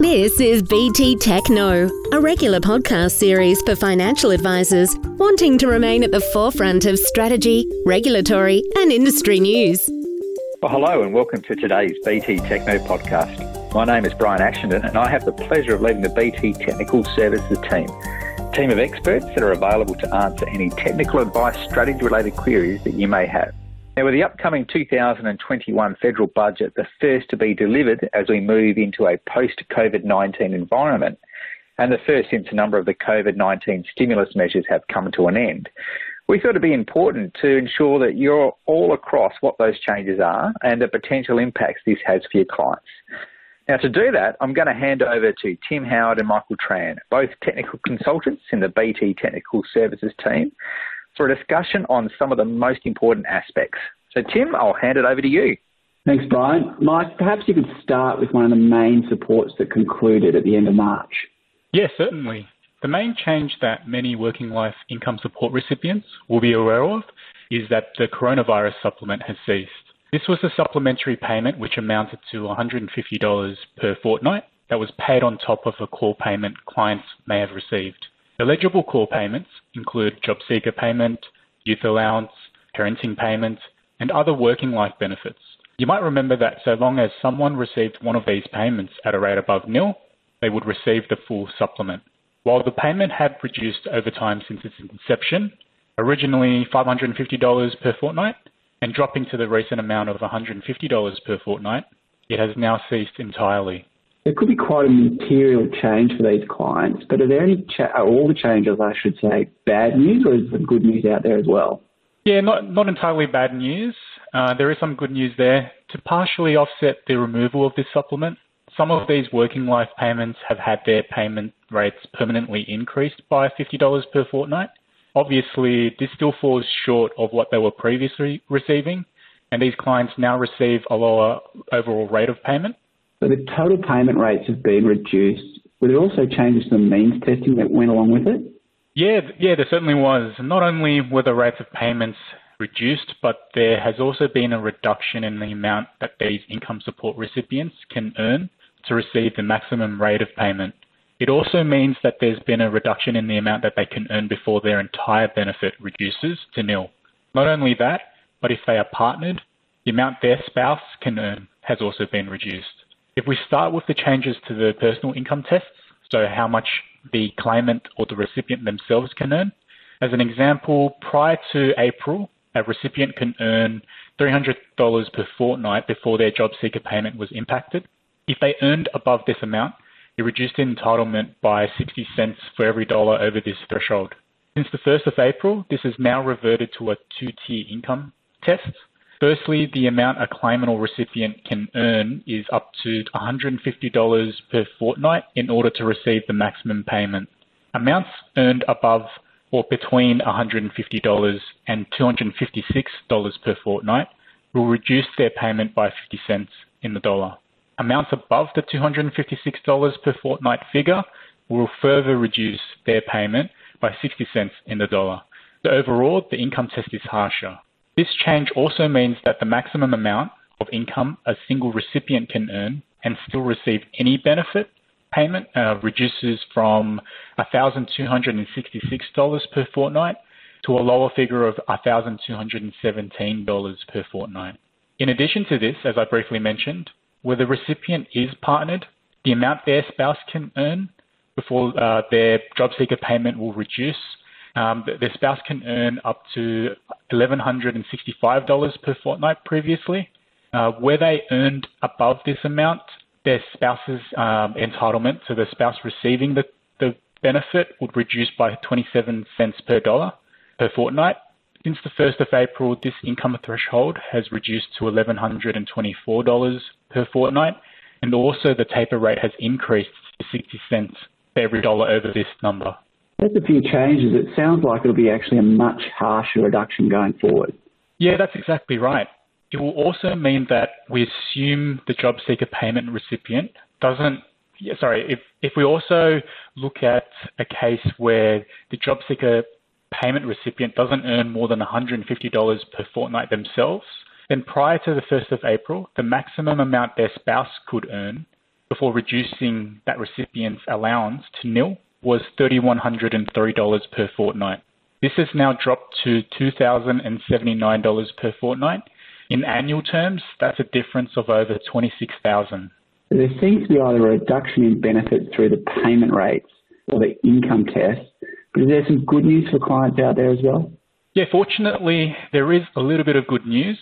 This is BT Tech Knows, a regular podcast series for financial advisors wanting to remain at the forefront of strategy, regulatory, and industry news. Well, hello, and welcome to today's BT Tech Knows podcast. My name is Brian Ashenden, and I have the pleasure of leading the BT Technical Services team, a team of experts that are available to answer any technical advice, strategy related queries that you may have. Now, with the upcoming 2021 federal budget, the first to be delivered as we move into a post COVID 19 environment, and the first since a number of the COVID 19 stimulus measures have come to an end, we thought it'd be important to ensure that you're all across what those changes are and the potential impacts this has for your clients. Now, to do that, I'm going to hand over to Tim Howard and Michael Tran, both technical consultants in the BT Technical Services team, for a discussion on some of the most important aspects. So, Tim, I'll hand it over to you. Thanks, Brian. Mike, perhaps you could start with one of the main supports that concluded at the end of March. Yes, certainly. The main change that many working life income support recipients will be aware of is that the coronavirus supplement has ceased. This was a supplementary payment which amounted to $150 per fortnight that was paid on top of a core payment clients may have received. Eligible core payments include job seeker payment, youth allowance, parenting payment, and other working life benefits. You might remember that so long as someone received one of these payments at a rate above nil, they would receive the full supplement. While the payment had reduced over time since its inception, originally $550 per fortnight, and dropping to the recent amount of $150 per fortnight, it has now ceased entirely. There could be quite a material change for these clients, but are there any, cha- are all the changes, I should say, bad news or is there good news out there as well? Yeah, not, not entirely bad news. Uh, there is some good news there. To partially offset the removal of this supplement, some of these working life payments have had their payment rates permanently increased by $50 per fortnight. Obviously, this still falls short of what they were previously receiving, and these clients now receive a lower overall rate of payment. So the total payment rates have been reduced. Were there also changes to the means testing that went along with it? Yeah, yeah, there certainly was. Not only were the rates of payments reduced, but there has also been a reduction in the amount that these income support recipients can earn to receive the maximum rate of payment. It also means that there's been a reduction in the amount that they can earn before their entire benefit reduces to nil. Not only that, but if they are partnered, the amount their spouse can earn has also been reduced. If we start with the changes to the personal income tests, so how much the claimant or the recipient themselves can earn, as an example, prior to April, a recipient can earn $300 per fortnight before their job seeker payment was impacted. If they earned above this amount, it reduced entitlement by 60 cents for every dollar over this threshold. Since the 1st of April, this has now reverted to a two-tier income test, Firstly, the amount a claimant or recipient can earn is up to $150 per fortnight in order to receive the maximum payment. Amounts earned above or between $150 and $256 per fortnight will reduce their payment by 50 cents in the dollar. Amounts above the $256 per fortnight figure will further reduce their payment by 60 cents in the dollar. So overall, the income test is harsher. This change also means that the maximum amount of income a single recipient can earn and still receive any benefit payment uh, reduces from $1,266 per fortnight to a lower figure of $1,217 per fortnight. In addition to this, as I briefly mentioned, where the recipient is partnered, the amount their spouse can earn before uh, their job seeker payment will reduce um, their spouse can earn up to $1,165 per fortnight previously. Uh, where they earned above this amount, their spouse's um, entitlement, so the spouse receiving the, the benefit, would reduce by 27 cents per dollar per fortnight. Since the 1st of April, this income threshold has reduced to $1,124 per fortnight, and also the taper rate has increased to 60 cents for every dollar over this number. There's a few changes. It sounds like it'll be actually a much harsher reduction going forward. Yeah, that's exactly right. It will also mean that we assume the job seeker payment recipient doesn't. Yeah, sorry, if if we also look at a case where the job seeker payment recipient doesn't earn more than $150 per fortnight themselves, then prior to the 1st of April, the maximum amount their spouse could earn before reducing that recipient's allowance to nil was $3,103 per fortnight. This has now dropped to $2,079 per fortnight. In annual terms, that's a difference of over 26,000. There seems to be either a reduction in benefits through the payment rates or the income test, but is there some good news for clients out there as well? Yeah, fortunately, there is a little bit of good news.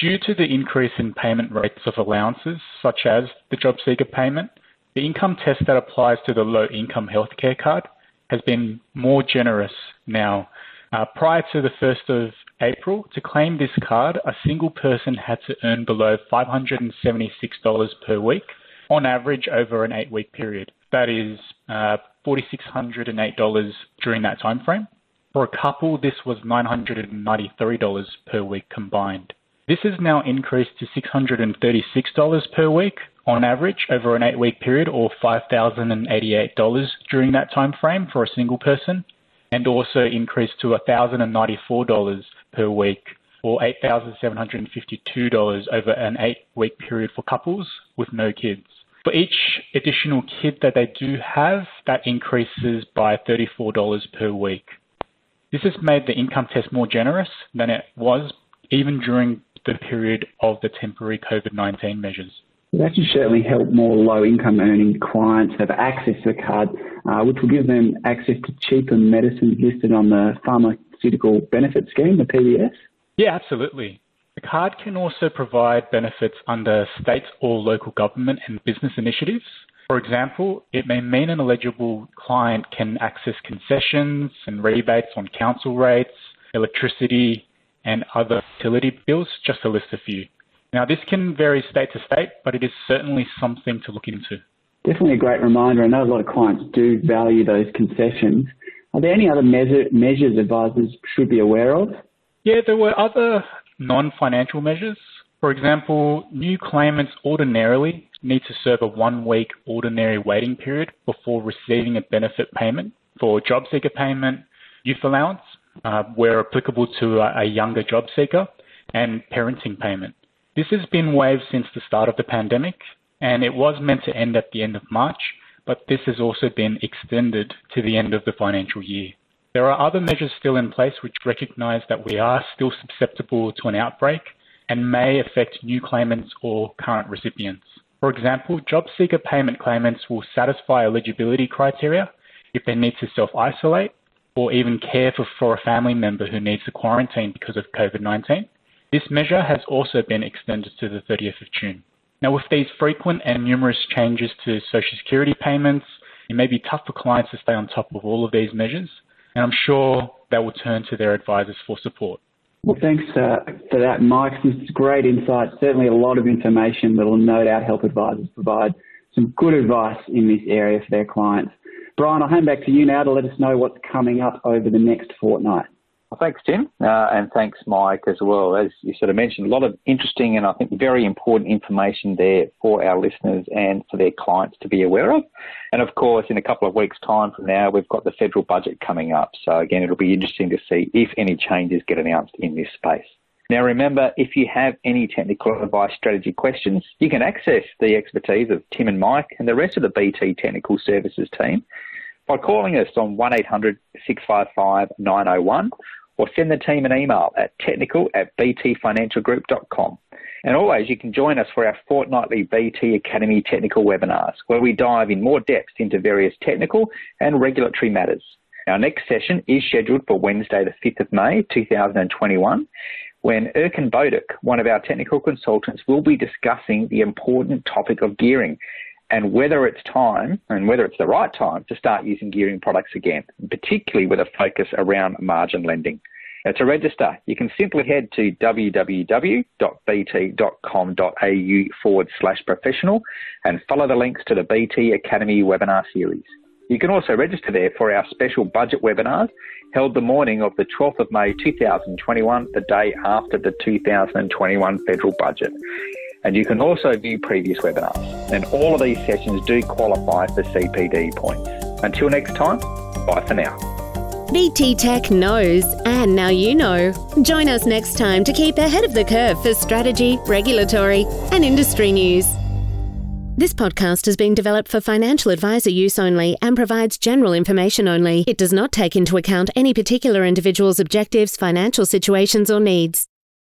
Due to the increase in payment rates of allowances, such as the JobSeeker payment, the income test that applies to the low income healthcare card has been more generous now. Uh, prior to the 1st of April, to claim this card, a single person had to earn below $576 per week on average over an eight week period. That is uh, $4,608 during that time frame. For a couple, this was $993 per week combined. This has now increased to $636 per week on average over an eight week period or $5,088 during that time frame for a single person and also increased to $1,094 per week or $8,752 over an eight week period for couples with no kids. For each additional kid that they do have, that increases by $34 per week. This has made the income test more generous than it was even during the period of the temporary COVID 19 measures. That should certainly help more low income earning clients have access to the card, uh, which will give them access to cheaper medicines listed on the Pharmaceutical Benefit Scheme, the PBS. Yeah, absolutely. The card can also provide benefits under state or local government and business initiatives. For example, it may mean an eligible client can access concessions and rebates on council rates, electricity, and other utility bills, just to list a few. Now, this can vary state to state, but it is certainly something to look into. Definitely a great reminder. I know a lot of clients do value those concessions. Are there any other measure, measures advisors should be aware of? Yeah, there were other non financial measures. For example, new claimants ordinarily need to serve a one week ordinary waiting period before receiving a benefit payment for job seeker payment, youth allowance, uh, where applicable to a, a younger job seeker, and parenting payment. This has been waived since the start of the pandemic, and it was meant to end at the end of March, but this has also been extended to the end of the financial year. There are other measures still in place which recognise that we are still susceptible to an outbreak and may affect new claimants or current recipients. For example, job seeker payment claimants will satisfy eligibility criteria if they need to self isolate or even care for, for a family member who needs to quarantine because of COVID 19. This measure has also been extended to the 30th of June. Now, with these frequent and numerous changes to Social Security payments, it may be tough for clients to stay on top of all of these measures, and I'm sure they will turn to their advisors for support. Well, thanks uh, for that, Mike. Is great insight. Certainly a lot of information that will no doubt help advisors provide some good advice in this area for their clients. Brian, I'll hand back to you now to let us know what's coming up over the next fortnight. Well, thanks, Tim, uh, and thanks, Mike, as well. As you sort of mentioned, a lot of interesting and I think very important information there for our listeners and for their clients to be aware of. And of course, in a couple of weeks' time from now, we've got the federal budget coming up. So again, it'll be interesting to see if any changes get announced in this space. Now, remember, if you have any technical advice strategy questions, you can access the expertise of Tim and Mike and the rest of the BT Technical Services team by calling us on 1800 655 901 or send the team an email at technical at btfinancialgroup.com. And always, you can join us for our fortnightly BT Academy technical webinars, where we dive in more depth into various technical and regulatory matters. Our next session is scheduled for Wednesday, the 5th of May 2021, when Erkin Bodek, one of our technical consultants, will be discussing the important topic of gearing and whether it's time and whether it's the right time to start using gearing products again, particularly with a focus around margin lending. Now, to register, you can simply head to www.bt.com.au forward slash professional and follow the links to the BT Academy webinar series. You can also register there for our special budget webinars held the morning of the 12th of May 2021, the day after the 2021 federal budget. And you can also view previous webinars. And all of these sessions do qualify for CPD points. Until next time, bye for now. BT Tech knows, and now you know. Join us next time to keep ahead of the curve for strategy, regulatory, and industry news. This podcast is being developed for financial advisor use only and provides general information only. It does not take into account any particular individual's objectives, financial situations, or needs.